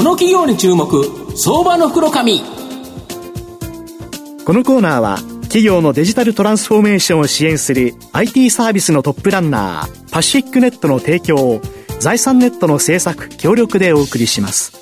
この企業に注目相場の袋紙このコーナーは企業のデジタルトランスフォーメーションを支援する IT サービスのトップランナーパシフィックネットの提供を財産ネットの制作協力でお送りします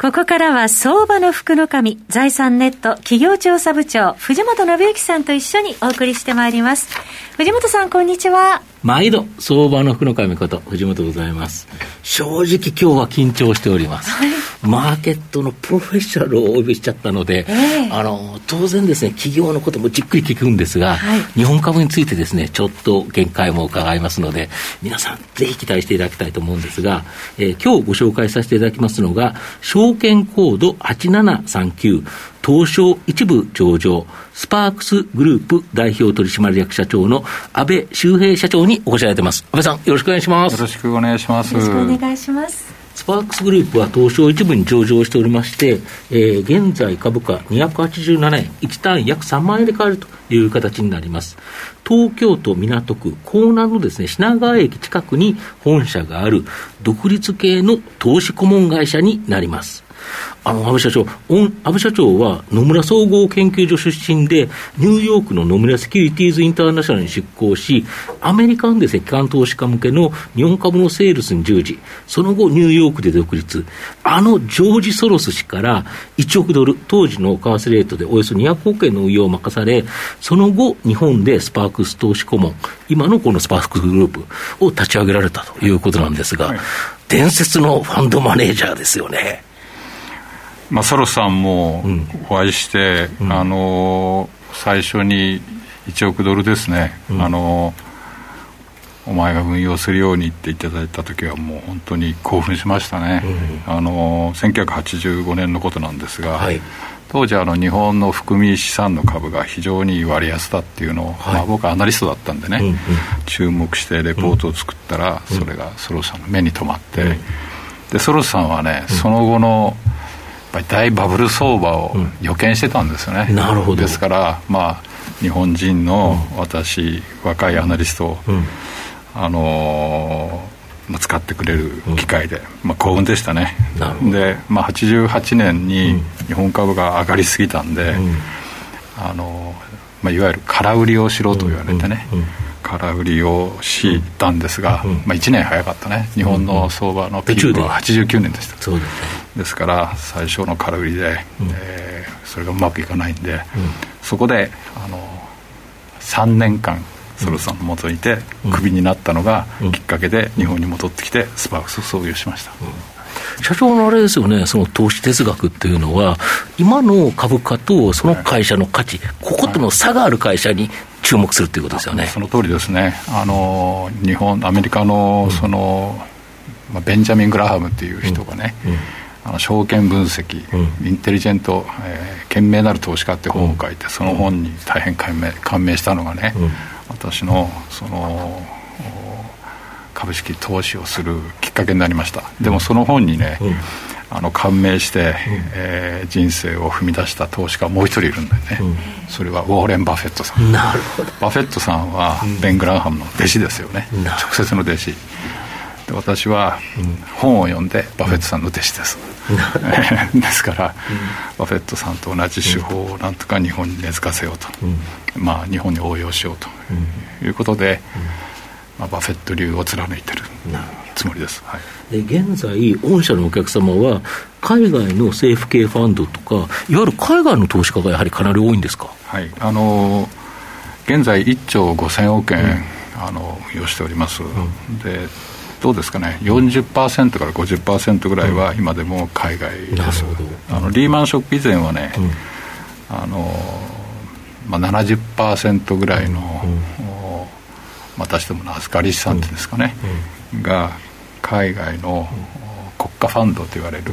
ここからは相場の福の神、財産ネット企業調査部長、藤本信之さんと一緒にお送りしてまいります。藤本さん、こんにちは。毎度、相場の福の神こと、藤本でございます。正直今日は緊張しております。はい、マーケットのプロフェッショナルをお呼びしちゃったので、えー、あの、当然ですね、企業のこともじっくり聞くんですが、はい、日本株についてですね、ちょっと限界も伺いますので、皆さんぜひ期待していただきたいと思うんですが、えー、今日ご紹介させていただきますのが、証券コード8739、東証一部上場、スパークスグループ代表取締役社長の安倍周平社長にお越しいただいてます。安倍さん、よろしくお願いします。よろしくお願いします。よろしくお願いします。スパークスグループは東証一部に上場しておりまして、えー、現在株価287円、1単位約3万円で買えるという形になります。東京都港区港南のですね、品川駅近くに本社がある独立系の投資顧問会社になります。あの、安倍社長、安倍社長は野村総合研究所出身で、ニューヨークの野村セキュリティーズインターナショナルに出向し、アメリカのですね、機関投資家向けの日本株のセールスに従事、その後ニューヨークで独立、あのジョージ・ソロス氏から1億ドル、当時の為替レートでおよそ200億円の運用を任され、その後、日本でスパークス投資顧問、今のこのスパークスグループを立ち上げられたということなんですが、伝説のファンドマネージャーですよね。まあ、ソロさんもお会いして、うん、あの最初に1億ドルですね、うん、あのお前が運用するようにっていただいた時はもう本当に興奮しましたね、うん、あの1985年のことなんですが、はい、当時あの日本の含み資産の株が非常に割安だっていうのを、はい、まあ、僕はアナリストだったんでね、うんうん、注目してレポートを作ったら、それがソロさんの目に留まって、でソロさんはね、その後のぱり大バブル相場を予見してたんですよね、うん、なるほど。ですからまあ日本人の私、若いアナリストを、うん、あのー、まあ、使ってくれる機会で、まあ、幸運でしたね。で、まあ、88年に日本株が上がりすぎたんで、あのー、まあ、いわゆる空売りをしろと言われてね、空売りをしたんですが、まあ、1年早かったね。日本の相場のピークは89年でした、そうですねですから最初の空売りで、うん、えー、それがうまくいかないんで、うん、そこであの3年間ソルさんのもとにいて、クビになったのがきっかけで日本に戻ってきてスパークスを創業しました、社長のあれですよね、その投資哲学っていうのは、今の株価とその会社の価値、こことの差がある会社に注目するということですよね、その通りですね、あの日本、アメリカのその、うん、まあ、ベンジャミン・グラハムっていう人がね、うん。うんあの証券分析、うん、インテリジェント、えー、賢明なる投資家って本を書いて、その本に大変感銘感銘したのがね、私のその株式投資をするきっかけになりました。でもその本にね、あの感銘して、うん、えー、人生を踏み出した投資家もう一人いるんだよね、うん、それはウォーレン・バフェットさん。なるほど。バフェットさん。はベン・グレアムの弟子ですよね、直接の弟子。で私は本を読んでバフェットさんの弟子です、ですから、バフェットさんと同じ手法をなんとか日本に根付かせようと、まあ、日本に応用しようと。いうことで、まあ、バフェット流を貫いてるつもりです、はい、で現在、御社のお客様は、海外の政府系ファンドとか、いわゆる海外の投資家がやはりかなり多いんですか、はい。あの現在、1兆5000億円、うん、あの運用しております、うん、でどうですかね、40%から50%ぐらいは今でも海外です、うん、あのリーマンショック以前はね、うん、あのまあ、70%ぐらいの、うん、またしても預かり資産っていうんですかね、が海外の国家ファンドと言われる、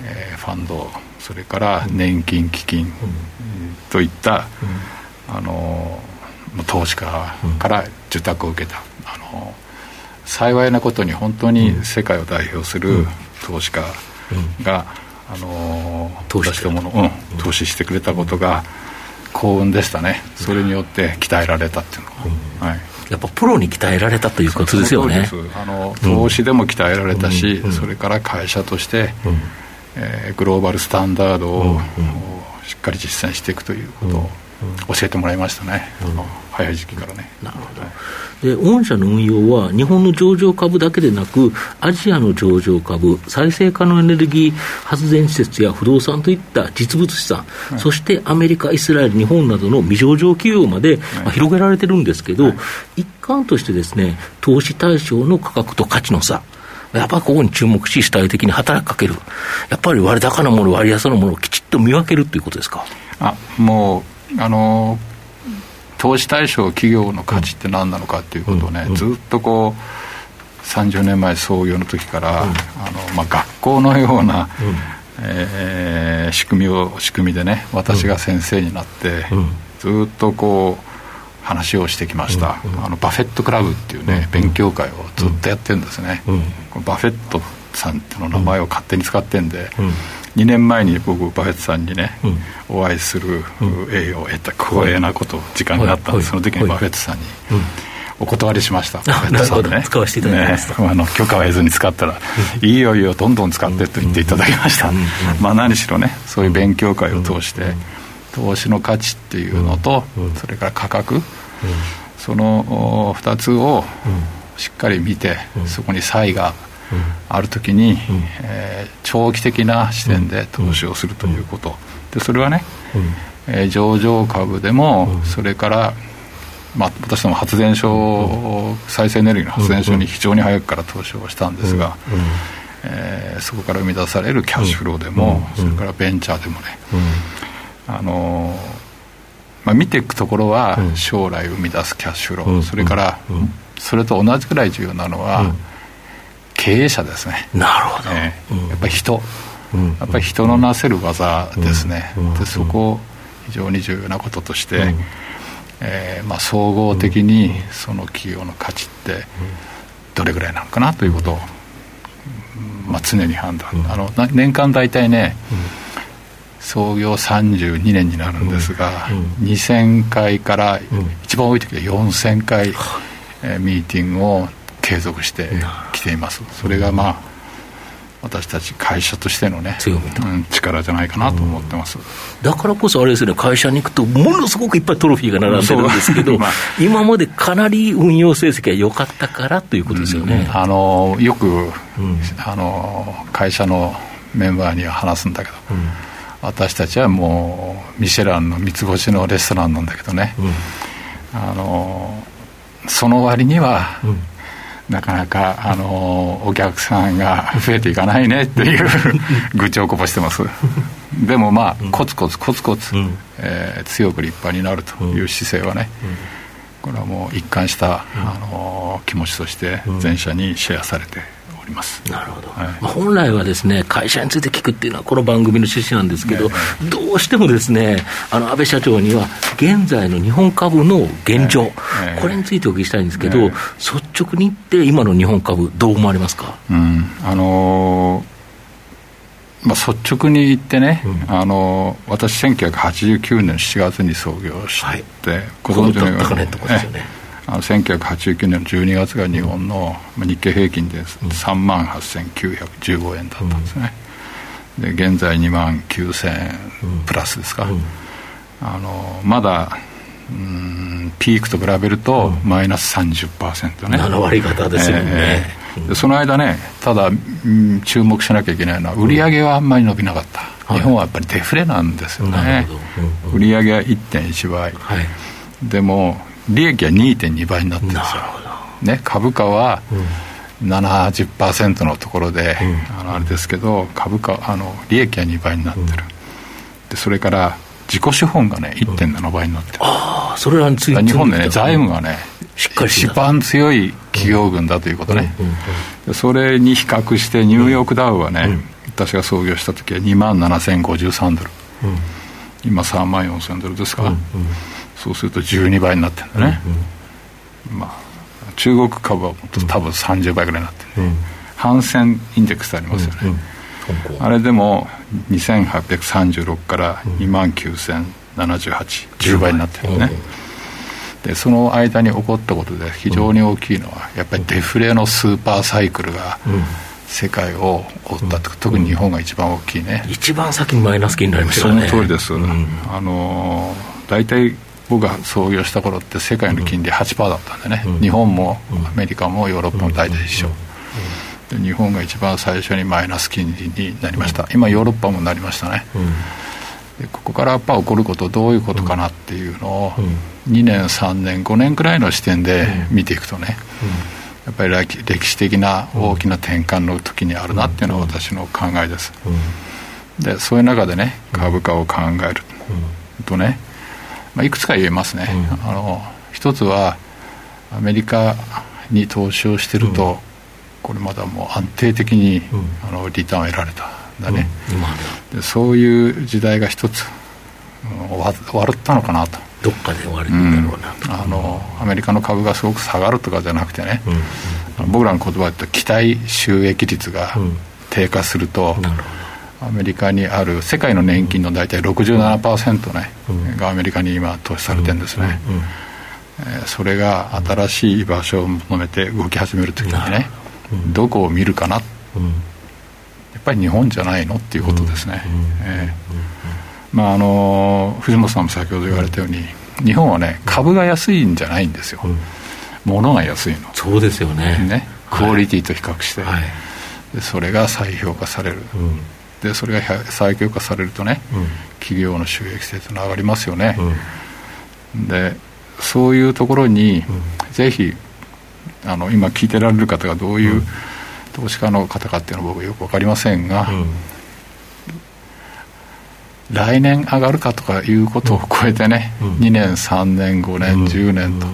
えー、ファンドそれから年金基金といった、あの投資家から受託を受けたあの幸いなことに本当に世界を代表する投資家が、あの投資したものを、投資してくれたことが幸運でしたね。それによって鍛えられたっていうの。は、はい、やっぱプロに鍛えられたということですよね。あの投資でも鍛えられたし、うん、それから会社として、うん、えー、グローバルスタンダードを、うん、しっかり実践していくということを教えてもらいましたね、早い時期からね。なるほど、で御社の運用は、日本の上場株だけでなく、アジアの上場株、再生可能エネルギー発電施設や不動産といった実物資産、はい、そしてアメリカ、イスラエル、日本などの未上場企業まで、まあ、広げられてるんですけど、はい、一環としてですね、投資対象の価格と価値の差、やっぱりここに注目し、主体的に働きかける、やっぱり割高なもの、割安なものをきちっと見分けるということですか？あもうあのー投資対象企業の価値って何なのかっていうことをね、ずっとこう30年前創業の時から、あのまあ、学校のような、えー、仕組みを仕組みでね私が先生になって、ずっとこう話をしてきました、あのバフェットクラブっていうね、勉強会をずっとやってるんですね、バフェットさんっていうの名前を勝手に使ってんで、2年前に僕バフェットさんにね、うん、お会いする栄誉を得た光栄なこと、時間があったんで、その時にバフェットさんに、お断りしました、バフェットさんね、使わせていただきました、ね、あの許可を得ずに使ったら、いいよいいよ、どんどん使ってと言っていただきました、まあ、何しろね、そういう勉強会を通して、投資の価値っていうのと、それから価格、その2つをしっかり見て、そこに差異がある時に、うん、えー、長期的な視点で投資をするということ、でそれはね、うん、えー、上場株でも、それから、まあ、私ども発電所、再生エネルギーの発電所に非常に早くから投資をしたんですが、えー、そこから生み出されるキャッシュフローでも、それからベンチャーでもね、あのまあ、見ていくところは将来生み出すキャッシュフロー、それからそれと同じくらい重要なのは、経営者ですね。なるほど、えー、やっぱり人、うん、やっぱり人のなせる技ですね、でそこ非常に重要なこととして、うん、えー、まあ、総合的にその企業の価値ってどれぐらいなのかなということを、まあ、常に判断、あの年間大体ね、創業32年になるんですが、うん、2000回から一番多い時は4000回、えー、ミーティングを継続してきています。それがまあ私たち会社としてのね、うん、力じゃないかなと思ってます、だからこそあれですね、会社に行くと、ものすごくいっぱいトロフィーが並んでるんですけど、まあ、今までかなり運用成績が良かったからということですよね、うん、あのよく、うん、あの会社のメンバーには話すんだけど、私たちはもう、ミシェランの三つ星のレストランなんだけどね、あのその割には、なかなか、あのお客さんが増えていかないね っていう愚痴をこぼしてます。でもまあコツコツコツコツ、うん、えー、強く立派になるという姿勢はね、これはもう一貫した、あの気持ちとして全社にシェアされております。なるほど、はい、まあ、本来はですね会社について聞くっていうのは、この番組の趣旨なんですけど、どうしてもですねあの安倍社長には、現在の日本株の現状、これについてお聞きしたいんですけど、率直に言って、今の日本株、どう思われますか？うん。あのーまあ、率直に言ってね、うん、あの私、1989年7月に創業して、はい、ご存知のように、あの1989年の12月が日本の日経平均で3万8915円だったんですね、で現在2万9000円プラスですか、あのまだうんピークと比べるとマイナス30%ね、7割方ですよね、えー、でその間ねただ、うん、注目しなきゃいけないのは売上はあんまり伸びなかった、日本はやっぱりデフレなんですよね、売上は1.1倍、はい、でも利益は2.2倍になってるんですよ、ね、株価は70%のところで、うん、あのあれですけど株価あの利益は2倍になってる、うん、でそれから自己資本がね1.7倍になってる、うん、ああそれらについて日本でね財務がねしっかり一番強い企業群だということね、それに比較してニューヨークダウはね、私が創業した時は2万7053ドル、今3万4000ドルですか、そうすると12倍になってるんだね、うんうん、まあ、中国株はもっと多分30倍ぐらいになってる、ね、うん、ハンセンインデックスありますよね、うんうん、あれでも2836から2万907810倍になってるね、でその間に起こったことで非常に大きいのは、やっぱりデフレのスーパーサイクルが世界を追ったと、特に日本が一番大きいね、一番先にマイナス金になりましたね。その通りです、あの大体僕が創業した頃って世界の金利8%だったんでね、日本もアメリカもヨーロッパも大体一緒、で日本が一番最初にマイナス金利になりました、今ヨーロッパもなりましたね、でここからやっぱ起こることどういうことかなっていうのを2年3年5年くらいの視点で見ていくとね、やっぱり歴史的な大きな転換の時にあるなっていうのが私の考えです、でそういう中でね株価を考えるとね、まあ、いくつか言えますね、あの一つはアメリカに投資をしてると、これまだもう安定的に、あのリターンを得られた。だね、うん、そういう時代が一つ、うん、終わ終わったのかなと。どっかで終わるんだろうな。あのアメリカの株がすごく下がるとかじゃなくてね、僕らの言葉で言うと期待収益率が低下すると、アメリカにある世界の年金の大体67%ね、がアメリカに今投資されてるんですね、えー、それが新しい場所を求めて動き始めるときにね、どこを見るかな、ぱり日本じゃないの？っていうことですね、まああの藤本さんも先ほど言われたように、日本はね株が安いんじゃないんですよ、物が安いの。そうですよね。ね。クオリティと比較して、それが再評価される、うん、でそれが再評価されるとね、うん、企業の収益性というのは上がりますよね、うん、でそういうところに、ぜひあの今聞いてられる方がどういう、投資家の方かっていうのは僕よく分かりませんが、うん、来年上がるかとかいうことを超えてね、うん、2年3年5年、うん、10年と、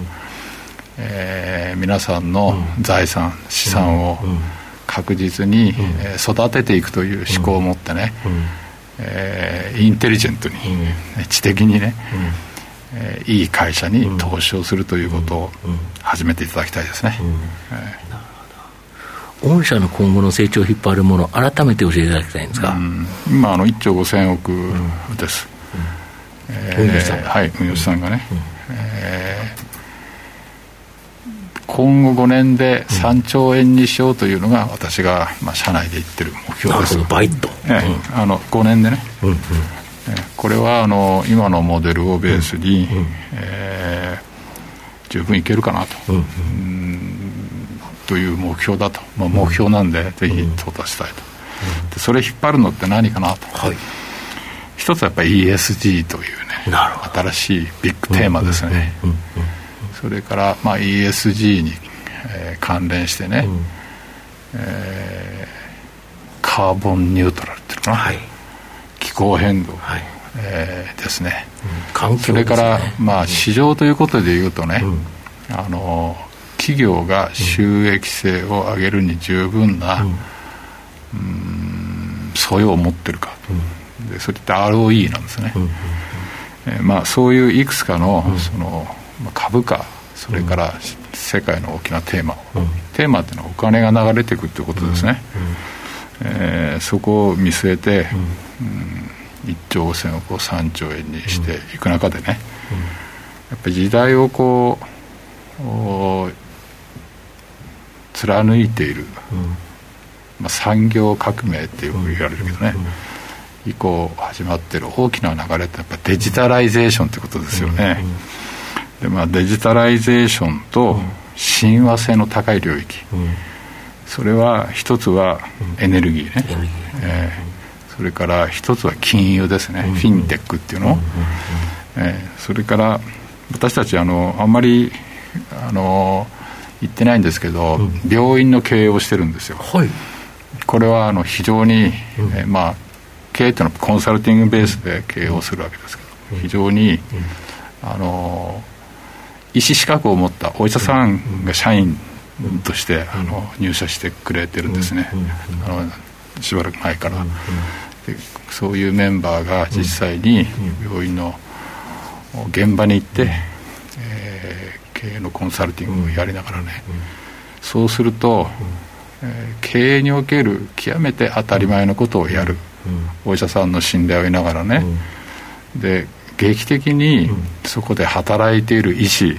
えー、皆さんの財産資産を確実に、えー、育てていくという思考を持ってね、えー、インテリジェントに、知的にね、えー、いい会社に投資をするということを始めていただきたいですね。えー御社の今後の成長を引っ張るもの、改めて教えていただきたいんですか、今、あの1兆5000億です、運輸さんはい、運輸さんがね、うん、えー、今後5年で3兆円にしようというのが、私が、まあ、社内で言ってる目標です。倍と、えー、あの5年でね、うんうん、これはあの今のモデルをベースに、うんうん、えー、十分いけるかなと。うんうん。という目標だと、まあ、目標なんで、ぜひ到達したいと、でそれ引っ張るのって何かなと、はい、一つはやっぱり ESG というね新しいビッグテーマですね、それから、まあ、ESG に、えー、関連してね、うん、えー、カーボンニュートラルっていうのかな、はい、気候変動、はい。えー、ですね、うん、それから、まあ、市場ということでいうとね、うん、あの企業が収益性を上げるに十分な、うん、素養を持ってるか、うん、でそれって ROE なんですね、うん。えー、まあ、そういういくつかのその、まあ、株価それから世界の大きなテーマ。を、テーマっていうのはお金が流れていくっていうことですね、えー、そこを見据えて、うん、1兆5000億を3兆円にしていく中でね、やっぱり時代をこう貫いている、まあ、産業革命ってよく言われるけどね、以降始まってる大きな流れってやっぱデジタライゼーションってことですよね、でまあ、デジタライゼーションと親和性の高い領域、それは一つはエネルギーね、えー、それから一つは金融ですね、フィンテックっていうの、えー、それから私たちあのあんまりあの言ってないんですけど、うん、病院の経営をしてるんですよ、はい、これはあの非常に、うん、えまあ経営っていうのはコンサルティングベースで経営をするわけですけど、非常に、あの医師資格を持ったお医者さんが社員として、あの入社してくれてるんですね、あのしばらく前から、でそういうメンバーが実際に病院の現場に行って、経営のコンサルティングをやりながらね、そうすると、えー、経営における極めて当たり前のことをやる、お医者さんの信頼を得ながらね、で劇的にそこで働いている医師、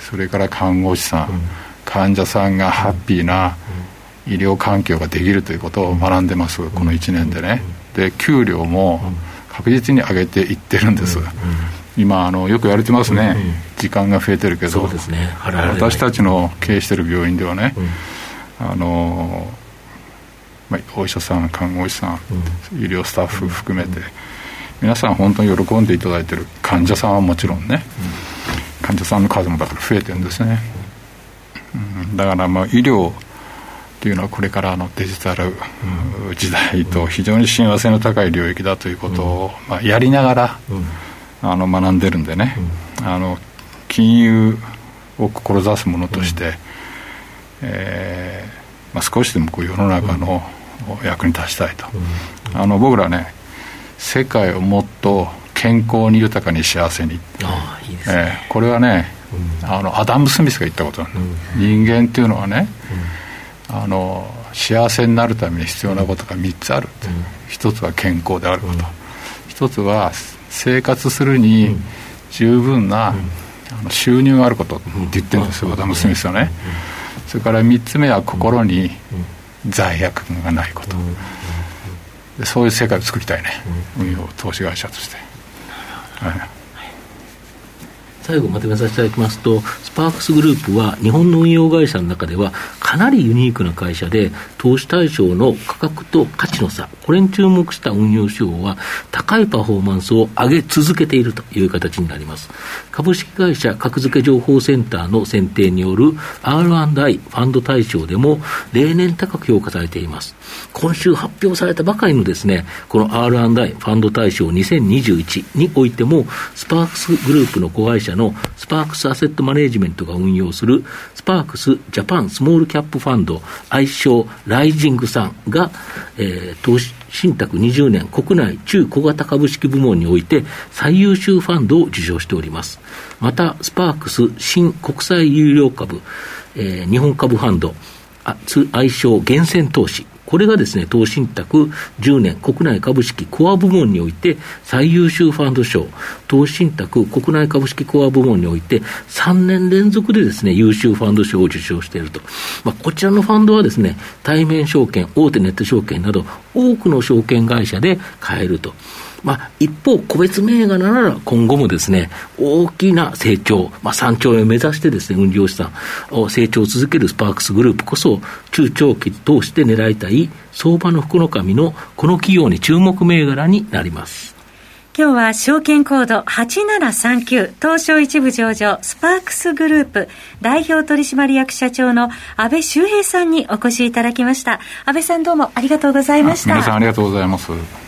それから看護師さん、患者さんがハッピーな医療環境ができるということを学んでます、この1年でね。で給料も確実に上げていってるんです、今あのよく言われてますね、時間が増えてるけど、ね、私たちの経営してる病院ではね、あのまあ、お医者さん看護師さん、医療スタッフ含めて、皆さん本当に喜んでいただいてる患者さんはもちろんね、患者さんの数もだから増えてるんですね、うん、だからまあ医療っていうのはこれからのデジタル時代と非常に親和性の高い領域だということを、まあ、やりながら、あの学んでるんでね、あの金融を志すものとして、えーまあ、少しでもこう世の中の役に立ちたいと、あの僕らね世界をもっと健康に豊かに幸せに。あいいです、ね、えー、これはね、うん、あのアダム・スミスが言ったこと。なんだ、うん、人間っていうのはね、うん、あの幸せになるために必要なことが3つある、うん、一つは健康であること、一つは生活するに十分な、あの収入があることって言ってるんですよ、アダム・スミスはね、それから3つ目は心に罪悪がないこと、そういう世界を作りたいね、運用投資会社として。はい最後まとめさせていただきますと、スパークスグループは日本の運用会社の中ではかなりユニークな会社で、投資対象の価格と価値の差、これに注目した運用手法は高いパフォーマンスを上げ続けているという形になります。株式会社格付け情報センターの選定による R&I ファンド対象でも例年高く評価されています。今週発表されたばかりのですね、この R&I ファンド対象2021においても、スパークスグループの子会社のスパークスアセットマネジメントが運用するスパークスジャパンスモールキャップファンド愛称ライジングさんが、えー、投資信託20年国内中小型株式部門において最優秀ファンドを受賞しております。また、スパークス新国際有料株、えー、日本株ファンド、愛称厳選投資、これがですね、投資信託10年国内株式コア部門において最優秀ファンド賞、投資信託国内株式コア部門において3年連続でですね、優秀ファンド賞を受賞していると。まあ、こちらのファンドはですね、対面証券、大手ネット証券など多くの証券会社で買えると。まあ、一方、個別銘柄なら今後もですね、大きな成長、まあ、3兆円を目指してですね、運用資産を成長を続けるスパークスグループこそ、中長期通して狙いたい相場の福の神のこの企業に注目銘柄になります。今日は証券コード8739東証一部上場スパークスグループ代表取締役社長の安倍修平さんにお越しいただきました。安倍さんどうもありがとうございました。皆さんありがとうございます。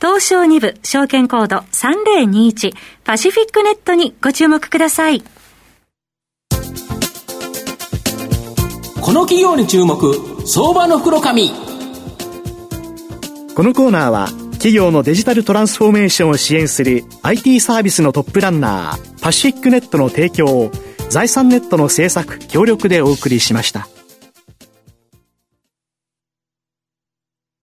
東証2部証券コード3021パシフィックネットにご注目ください。この企業に注目、相場の袋紙。このコーナーは企業のデジタルトランスフォーメーションを支援する IT サービスのトップランナーパシフィックネットの提供を財産ネットの制作協力でお送りしました。